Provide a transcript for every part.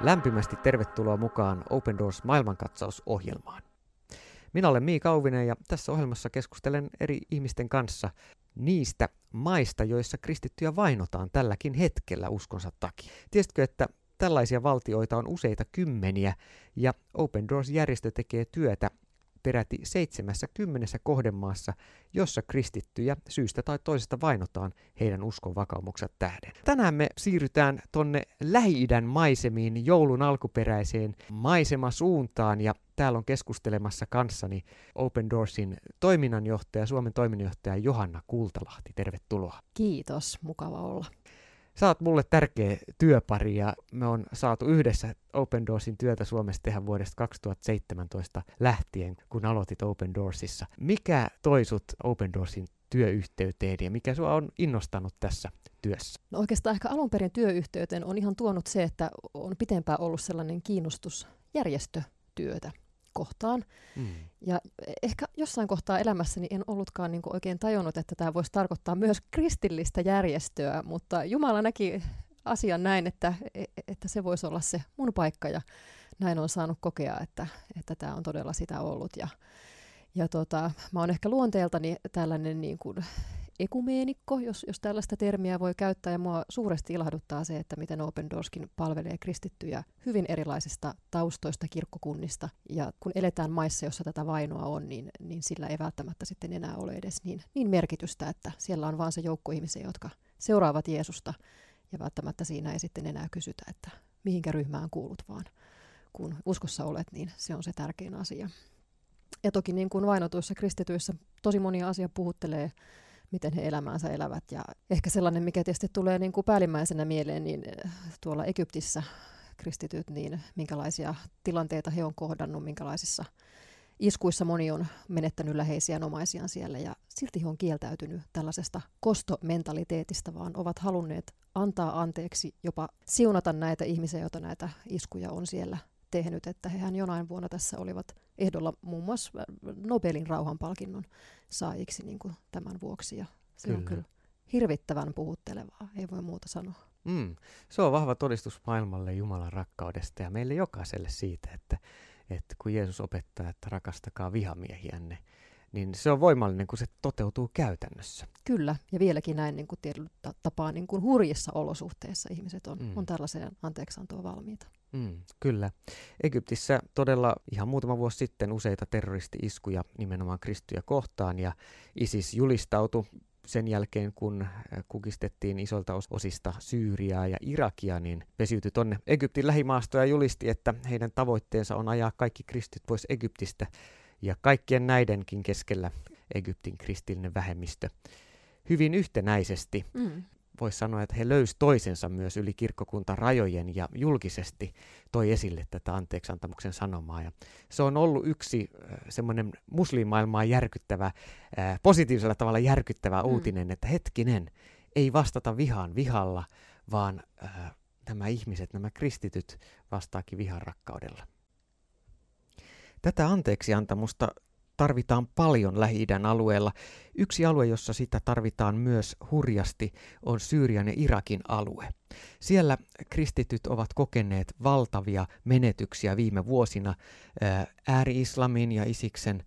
Lämpimästi tervetuloa mukaan Open Doors maailmankatsausohjelmaan. Minä olen Mii Kauvinen ja tässä ohjelmassa keskustelen eri ihmisten kanssa niistä maista, joissa kristittyjä vainotaan tälläkin hetkellä uskonsa takia. Tiesitkö, että tällaisia valtioita on useita kymmeniä ja Open Doors-järjestö tekee työtä peräti 70 kohdemaassa, jossa kristittyjä syystä tai toisesta vainotaan heidän uskon vakaumukset tähden. Tänään me siirrytään tonne Lähi-idän maisemiin joulun alkuperäiseen maisemasuuntaan ja täällä on keskustelemassa kanssani Open Doorsin toiminnanjohtaja, Suomen toiminnanjohtaja Johanna Kultalahti. Tervetuloa. Kiitos, mukava olla. Sä oot mulle tärkeä työpari ja me on saatu yhdessä Open Doorsin työtä Suomessa tehdä vuodesta 2017 lähtien, kun aloitit Open Doorsissa. Mikä toi sut Open Doorsin työyhteyteen ja mikä sua on innostanut tässä työssä? No oikeastaan ehkä alun perin työyhteyteen on ihan tuonut se, että on pitempään ollut sellainen kiinnostus järjestötyötä kohtaan. Mm. Ja ehkä jossain kohtaa elämässäni en ollutkaan niin oikein tajunnut, että tämä voisi tarkoittaa myös kristillistä järjestöä, mutta Jumala näki asian näin, että, e, että se voisi olla se mun paikka ja näin on saanut kokea, että, että tämä on todella sitä ollut. Ja, ja tota, mä oon ehkä luonteeltani tällainen niin kuin ekumeenikko, jos, jos tällaista termiä voi käyttää, ja mua suuresti ilahduttaa se, että miten Open Doorskin palvelee kristittyjä hyvin erilaisista taustoista, kirkkokunnista, ja kun eletään maissa, jossa tätä vainoa on, niin, niin sillä ei välttämättä sitten enää ole edes niin, niin merkitystä, että siellä on vain se joukko ihmisiä, jotka seuraavat Jeesusta, ja välttämättä siinä ei sitten enää kysytä, että mihinkä ryhmään kuulut, vaan. Kun uskossa olet, niin se on se tärkein asia. Ja toki niin kuin vainotuissa kristityissä tosi monia asia puhuttelee miten he elämäänsä elävät. Ja ehkä sellainen, mikä tietysti tulee niin kuin päällimmäisenä mieleen, niin eh, tuolla Egyptissä kristityt, niin minkälaisia tilanteita he on kohdannut, minkälaisissa iskuissa moni on menettänyt läheisiä omaisiaan siellä ja silti he on kieltäytynyt tällaisesta kostomentaliteetista, vaan ovat halunneet antaa anteeksi, jopa siunata näitä ihmisiä, joita näitä iskuja on siellä tehnyt, että hehän jonain vuonna tässä olivat ehdolla muun muassa Nobelin rauhanpalkinnon saajiksi niin kuin tämän vuoksi. Ja se kyllä. on kyllä hirvittävän puhuttelevaa, ei voi muuta sanoa. Mm. Se on vahva todistus maailmalle Jumalan rakkaudesta ja meille jokaiselle siitä, että, että kun Jeesus opettaa, että rakastakaa vihamiehiänne, niin se on voimallinen, kun se toteutuu käytännössä. Kyllä, ja vieläkin näin niin kuin tietyllä tapaa niin kuin hurjissa olosuhteissa ihmiset on, mm. on tällaiseen anteeksiantoa valmiita. Mm, kyllä. Egyptissä todella ihan muutama vuosi sitten useita terroristi-iskuja nimenomaan kristyjä kohtaan ja ISIS julistautui sen jälkeen, kun äh, kukistettiin isolta osista Syyriaa ja Irakia, niin pesiytyi tonne Egyptin lähimaastoja ja julisti, että heidän tavoitteensa on ajaa kaikki kristit pois Egyptistä ja kaikkien näidenkin keskellä Egyptin kristillinen vähemmistö hyvin yhtenäisesti mm voisi sanoa, että he löysivät toisensa myös yli kirkkokuntarajojen ja julkisesti toi esille tätä anteeksantamuksen sanomaa. Ja se on ollut yksi äh, semmoinen muslimaailmaa järkyttävä, äh, positiivisella tavalla järkyttävä mm. uutinen, että hetkinen, ei vastata vihaan vihalla, vaan äh, nämä ihmiset, nämä kristityt vastaakin vihan rakkaudella. Tätä anteeksiantamusta tarvitaan paljon Lähi-idän alueella. Yksi alue, jossa sitä tarvitaan myös hurjasti, on Syyrian ja Irakin alue. Siellä kristityt ovat kokeneet valtavia menetyksiä viime vuosina ääri-islamin ja isiksen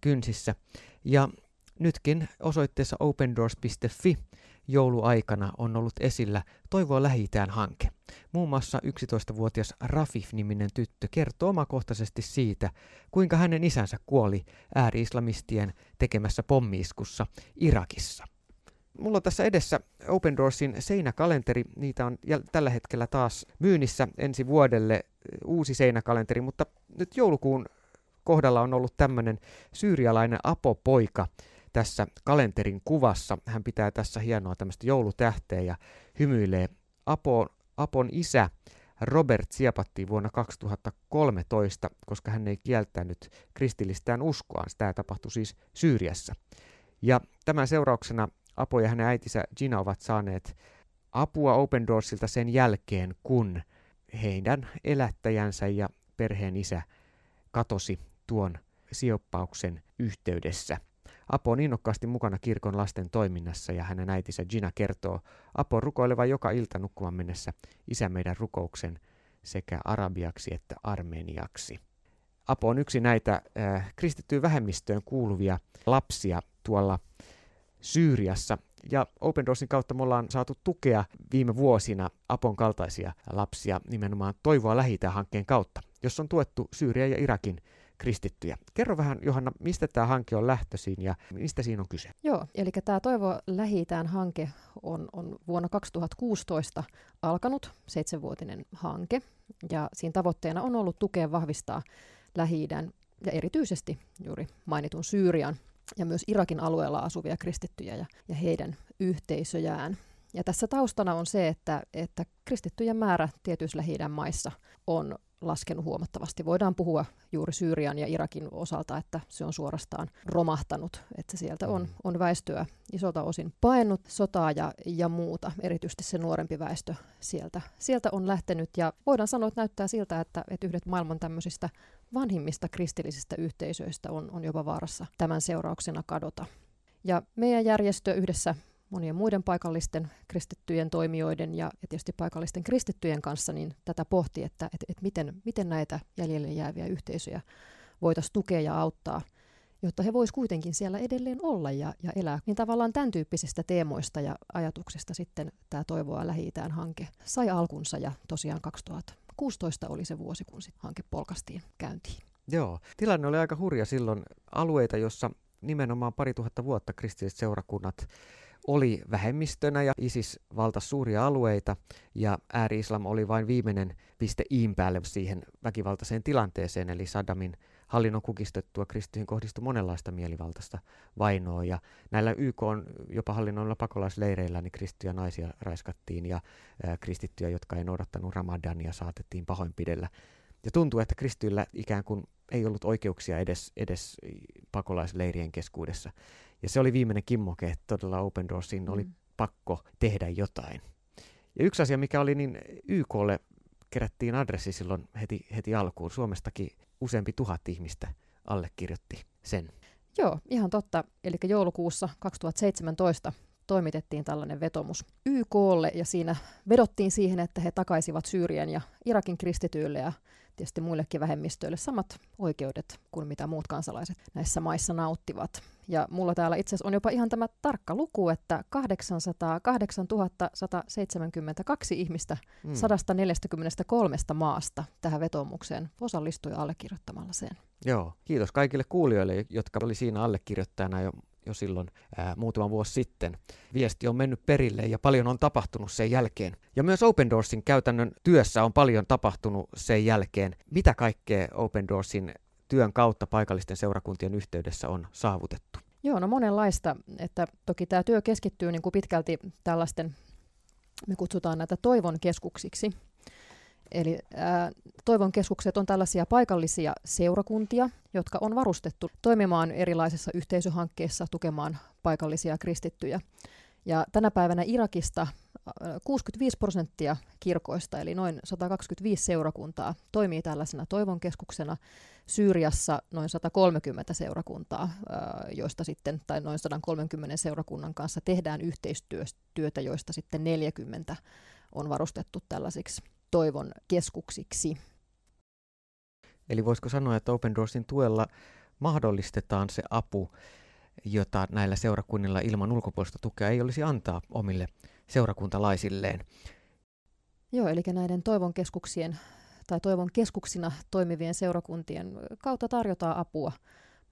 kynsissä. Ja nytkin osoitteessa opendoors.fi jouluaikana on ollut esillä Toivoa lähi hanke. Muun muassa 11-vuotias Rafif-niminen tyttö kertoo omakohtaisesti siitä, kuinka hänen isänsä kuoli ääri-islamistien tekemässä pommiiskussa Irakissa. Mulla on tässä edessä Open Doorsin seinäkalenteri. Niitä on tällä hetkellä taas myynnissä ensi vuodelle uusi seinäkalenteri, mutta nyt joulukuun kohdalla on ollut tämmöinen syyrialainen apopoika, tässä kalenterin kuvassa. Hän pitää tässä hienoa tämmöistä joulutähteä ja hymyilee. Apo, Apon isä Robert siepattiin vuonna 2013, koska hän ei kieltänyt kristillistään uskoaan. Tämä tapahtui siis Syyriassa. Ja tämän seurauksena Apo ja hänen äitinsä Gina ovat saaneet apua Open Doorsilta sen jälkeen, kun heidän elättäjänsä ja perheen isä katosi tuon sioppauksen yhteydessä. Apo on innokkaasti mukana kirkon lasten toiminnassa ja hänen äitinsä Gina kertoo Apo rukoilevan joka ilta nukkumaan mennessä isä meidän rukouksen sekä arabiaksi että armeniaksi. Apo on yksi näitä äh, kristittyyn vähemmistöön kuuluvia lapsia tuolla Syyriassa. Ja Open Doorsin kautta me ollaan saatu tukea viime vuosina Apon kaltaisia lapsia nimenomaan Toivoa lähitä hankkeen kautta, jossa on tuettu Syyrian ja Irakin kristittyjä. Kerro vähän, Johanna, mistä tämä hanke on lähtöisin ja mistä siinä on kyse? Joo, eli tämä Toivo lähitään hanke on, on vuonna 2016 alkanut, seitsemänvuotinen hanke, ja siinä tavoitteena on ollut tukea vahvistaa lähi ja erityisesti juuri mainitun Syyrian ja myös Irakin alueella asuvia kristittyjä ja, ja heidän yhteisöjään. Ja tässä taustana on se, että, että kristittyjen määrä tietyissä lähi maissa on laskenut huomattavasti. Voidaan puhua juuri Syyrian ja Irakin osalta, että se on suorastaan romahtanut, että sieltä on, mm. on väestöä isolta osin paennut sotaa ja, ja muuta, erityisesti se nuorempi väestö sieltä, sieltä on lähtenyt ja voidaan sanoa, että näyttää siltä, että, että yhdet maailman tämmöisistä vanhimmista kristillisistä yhteisöistä on, on jopa vaarassa tämän seurauksena kadota. Ja meidän järjestö yhdessä monien muiden paikallisten kristittyjen toimijoiden ja, ja tietysti paikallisten kristittyjen kanssa, niin tätä pohti, että et, et miten, miten näitä jäljelle jääviä yhteisöjä voitaisiin tukea ja auttaa, jotta he voisivat kuitenkin siellä edelleen olla ja, ja elää. Niin tavallaan tämän tyyppisistä teemoista ja ajatuksista sitten tämä Toivoa lähi hanke sai alkunsa ja tosiaan 2016 oli se vuosi, kun sit hanke polkastiin käyntiin. Joo, tilanne oli aika hurja silloin alueita, jossa nimenomaan pari tuhatta vuotta kristilliset seurakunnat oli vähemmistönä ja ISIS valtasi suuria alueita ja ääri-islam oli vain viimeinen piste iin päälle siihen väkivaltaiseen tilanteeseen, eli Saddamin hallinnon kukistettua kristyihin kohdistui monenlaista mielivaltaista vainoa ja näillä YK on jopa hallinnoilla pakolaisleireillä niin kristittyjä naisia raiskattiin ja ää, kristittyjä, jotka ei noudattanut ramadania, saatettiin pahoinpidellä. Ja tuntuu, että kristyillä ikään kuin ei ollut oikeuksia edes, edes pakolaisleirien keskuudessa. Ja se oli viimeinen kimmoke, että todella Open Doorsin mm. oli pakko tehdä jotain. Ja yksi asia, mikä oli, niin YKlle kerättiin adressi silloin heti, heti alkuun. Suomestakin useampi tuhat ihmistä allekirjoitti sen. Joo, ihan totta. Eli joulukuussa 2017 toimitettiin tällainen vetomus YKlle ja siinä vedottiin siihen, että he takaisivat Syyrian ja Irakin kristityille ja tietysti muillekin vähemmistöille samat oikeudet kuin mitä muut kansalaiset näissä maissa nauttivat. Ja mulla täällä itse asiassa on jopa ihan tämä tarkka luku, että 808 172 ihmistä mm. 143 maasta tähän vetomukseen osallistui allekirjoittamalla sen. Joo, kiitos kaikille kuulijoille, jotka oli siinä allekirjoittajana jo jo silloin ää, muutama vuosi sitten. Viesti on mennyt perille ja paljon on tapahtunut sen jälkeen. Ja myös Open Doorsin käytännön työssä on paljon tapahtunut sen jälkeen. Mitä kaikkea Open Doorsin työn kautta paikallisten seurakuntien yhteydessä on saavutettu? Joo, no monenlaista. Että toki tämä työ keskittyy niin kuin pitkälti tällaisten, me kutsutaan näitä toivon keskuksiksi, Eli ää, Toivon keskukset on tällaisia paikallisia seurakuntia, jotka on varustettu toimimaan erilaisissa yhteisöhankkeissa tukemaan paikallisia kristittyjä. Ja tänä päivänä Irakista 65 prosenttia kirkoista, eli noin 125 seurakuntaa, toimii tällaisena toivon keskuksena. Syyriassa noin 130 seurakuntaa, joista sitten, tai noin 130 seurakunnan kanssa tehdään yhteistyötä, joista sitten 40 on varustettu tällaisiksi toivon keskuksiksi. Eli voisiko sanoa, että Open Doorsin tuella mahdollistetaan se apu, jota näillä seurakunnilla ilman ulkopuolista tukea ei olisi antaa omille seurakuntalaisilleen. Joo, eli näiden toivon keskuksien tai toivon keskuksina toimivien seurakuntien kautta tarjotaan apua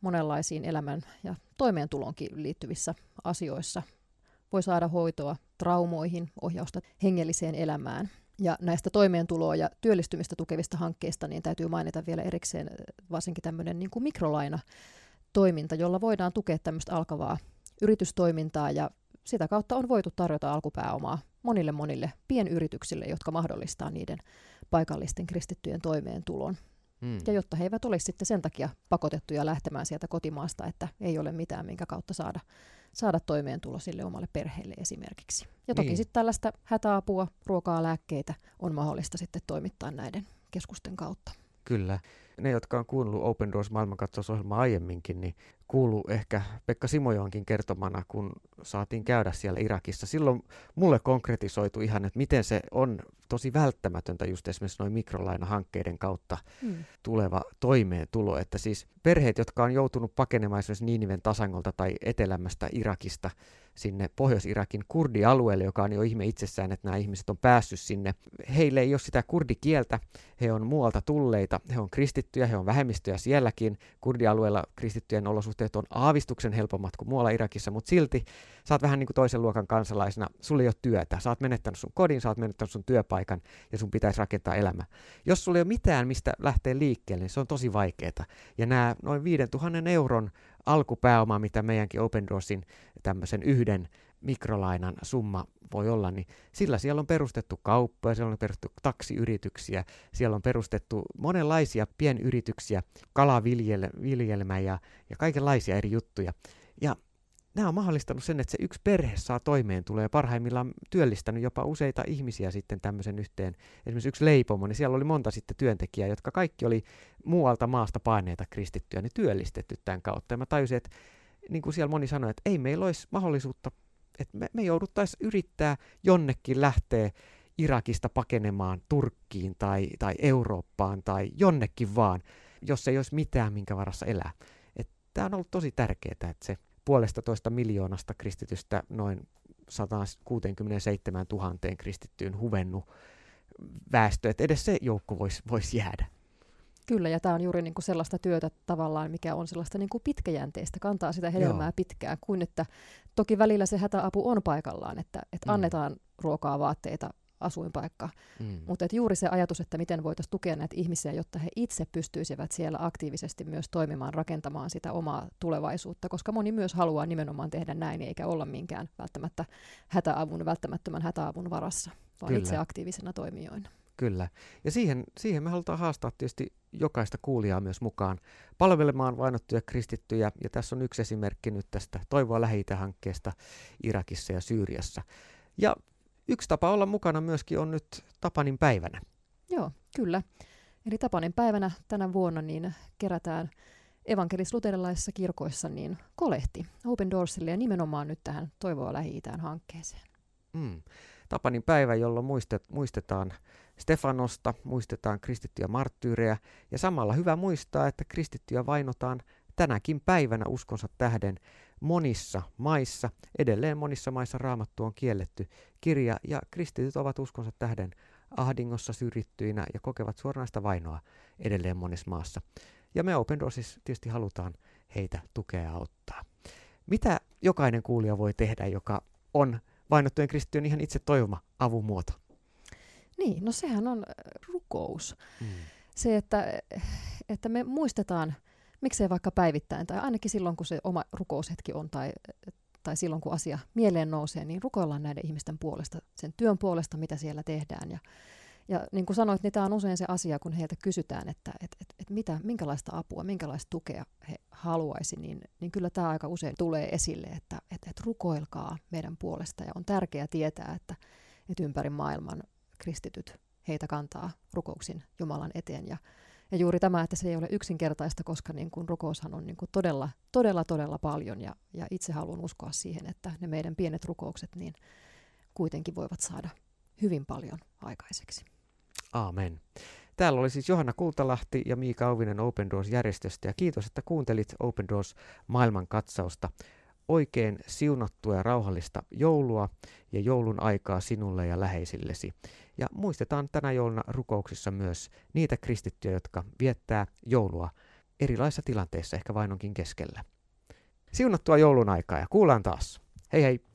monenlaisiin elämän ja toimeentulonkin liittyvissä asioissa. Voi saada hoitoa traumoihin, ohjausta hengelliseen elämään – ja näistä toimeentuloa ja työllistymistä tukevista hankkeista niin täytyy mainita vielä erikseen varsinkin tämmöinen niin kuin mikrolaina toiminta, jolla voidaan tukea tämmöistä alkavaa yritystoimintaa ja sitä kautta on voitu tarjota alkupääomaa monille monille pienyrityksille, jotka mahdollistaa niiden paikallisten kristittyjen toimeentulon. Hmm. Ja jotta he eivät olisi sitten sen takia pakotettuja lähtemään sieltä kotimaasta, että ei ole mitään, minkä kautta saada saada toimeentulo sille omalle perheelle esimerkiksi. Ja toki niin. sitten tällaista hätäapua, ruokaa, lääkkeitä on mahdollista sitten toimittaa näiden keskusten kautta. Kyllä. Ne, jotka on kuunnellut Open Doors maailmankatsausohjelmaa aiemminkin, niin kuulu ehkä Pekka Simojoonkin kertomana, kun saatiin käydä siellä Irakissa. Silloin mulle konkretisoitu ihan, että miten se on tosi välttämätöntä just esimerkiksi noin mikrolainahankkeiden kautta hmm. tuleva toimeentulo. Että siis perheet, jotka on joutunut pakenemaan esimerkiksi Niiniven tasangolta tai etelämästä Irakista sinne Pohjois-Irakin kurdialueelle, joka on jo ihme itsessään, että nämä ihmiset on päässyt sinne. Heille ei ole sitä kurdikieltä, he on muualta tulleita, he on kristittyjä, he on vähemmistöjä sielläkin. Kurdialueella kristittyjen olosuhteet on aavistuksen helpommat kuin muualla Irakissa, mutta silti sä oot vähän niin kuin toisen luokan kansalaisena, sulla ei ole työtä, sä oot menettänyt sun kodin, sä oot menettänyt sun työpaikan ja sun pitäisi rakentaa elämä. Jos sulla ei ole mitään, mistä lähtee liikkeelle, niin se on tosi vaikeaa. Ja nämä noin 5000 euron alkupääoma, mitä meidänkin Open Doorsin tämmöisen yhden mikrolainan summa voi olla, niin sillä siellä on perustettu kauppoja, siellä on perustettu taksiyrityksiä, siellä on perustettu monenlaisia pienyrityksiä, kalaviljelmä ja, ja kaikenlaisia eri juttuja. Ja nämä on mahdollistanut sen, että se yksi perhe saa toimeen tulee parhaimmillaan työllistänyt jopa useita ihmisiä sitten tämmöisen yhteen. Esimerkiksi yksi leipomo, niin siellä oli monta sitten työntekijää, jotka kaikki oli muualta maasta paineita kristittyjä, niin työllistetty tämän kautta. Ja mä tajusin, että niin kuin siellä moni sanoi, että ei meillä olisi mahdollisuutta, että me, me jouduttaisiin yrittää jonnekin lähteä Irakista pakenemaan Turkkiin tai, tai Eurooppaan tai jonnekin vaan, jos ei olisi mitään, minkä varassa elää. Tämä on ollut tosi tärkeää, että se puolesta toista miljoonasta kristitystä noin 167 000 kristittyyn huvennut väestö, että edes se joukko voisi vois jäädä. Kyllä, ja tämä on juuri niin kuin sellaista työtä tavallaan, mikä on sellaista niin kuin pitkäjänteistä, kantaa sitä hedelmää Joo. pitkään, kuin että toki välillä se hätäapu on paikallaan, että, että mm. annetaan ruokaa, vaatteita, asuinpaikka. Mm. Mutta juuri se ajatus, että miten voitaisiin tukea näitä ihmisiä, jotta he itse pystyisivät siellä aktiivisesti myös toimimaan, rakentamaan sitä omaa tulevaisuutta, koska moni myös haluaa nimenomaan tehdä näin, eikä olla minkään välttämättä hätäavun, välttämättömän hätäavun varassa, vaan Kyllä. itse aktiivisena toimijoina. Kyllä. Ja siihen, siihen me halutaan haastaa tietysti jokaista kuulijaa myös mukaan palvelemaan vainottuja kristittyjä. Ja tässä on yksi esimerkki nyt tästä Toivoa lähi hankkeesta Irakissa ja Syyriassa. Ja Yksi tapa olla mukana myöskin on nyt Tapanin päivänä. Joo, kyllä. Eli Tapanin päivänä tänä vuonna niin kerätään evankelis-luterilaisissa kirkoissa niin kolehti Open Doorsille ja nimenomaan nyt tähän Toivoa lähi hankkeeseen. Mm. Tapanin päivä, jolloin muistet, muistetaan Stefanosta, muistetaan kristittyjä marttyyrejä ja samalla hyvä muistaa, että kristittyjä vainotaan tänäkin päivänä uskonsa tähden monissa maissa, edelleen monissa maissa raamattu on kielletty kirja ja kristityt ovat uskonsa tähden ahdingossa syrjittyinä ja kokevat suoranaista vainoa edelleen monessa maassa. Ja me Open Doorsissa tietysti halutaan heitä tukea ja auttaa. Mitä jokainen kuulija voi tehdä, joka on vainottujen kristittyjen ihan itse toivoma avun muoto? Niin, no sehän on rukous. Mm. Se, että, että me muistetaan miksei vaikka päivittäin tai ainakin silloin, kun se oma rukoushetki on tai, tai silloin, kun asia mieleen nousee, niin rukoillaan näiden ihmisten puolesta, sen työn puolesta, mitä siellä tehdään. Ja, ja niin kuin sanoit, niin tämä on usein se asia, kun heiltä kysytään, että et, et, et mitä, minkälaista apua, minkälaista tukea he haluaisi, niin, niin kyllä tämä aika usein tulee esille, että et, et rukoilkaa meidän puolesta. Ja on tärkeää tietää, että et ympäri maailman kristityt heitä kantaa rukouksin Jumalan eteen. Ja, ja juuri tämä, että se ei ole yksinkertaista, koska niin kuin rukoushan on niin kuin todella, todella, todella paljon ja, ja itse haluan uskoa siihen, että ne meidän pienet rukoukset niin kuitenkin voivat saada hyvin paljon aikaiseksi. Aamen. Täällä oli siis Johanna Kultalahti ja Miika Auvinen Open Doors-järjestöstä ja kiitos, että kuuntelit Open Doors maailmankatsausta oikein siunattua ja rauhallista joulua ja joulun aikaa sinulle ja läheisillesi. Ja muistetaan tänä jouluna rukouksissa myös niitä kristittyjä, jotka viettää joulua erilaisissa tilanteissa, ehkä vainonkin keskellä. Siunattua joulun aikaa ja kuullaan taas. Hei hei!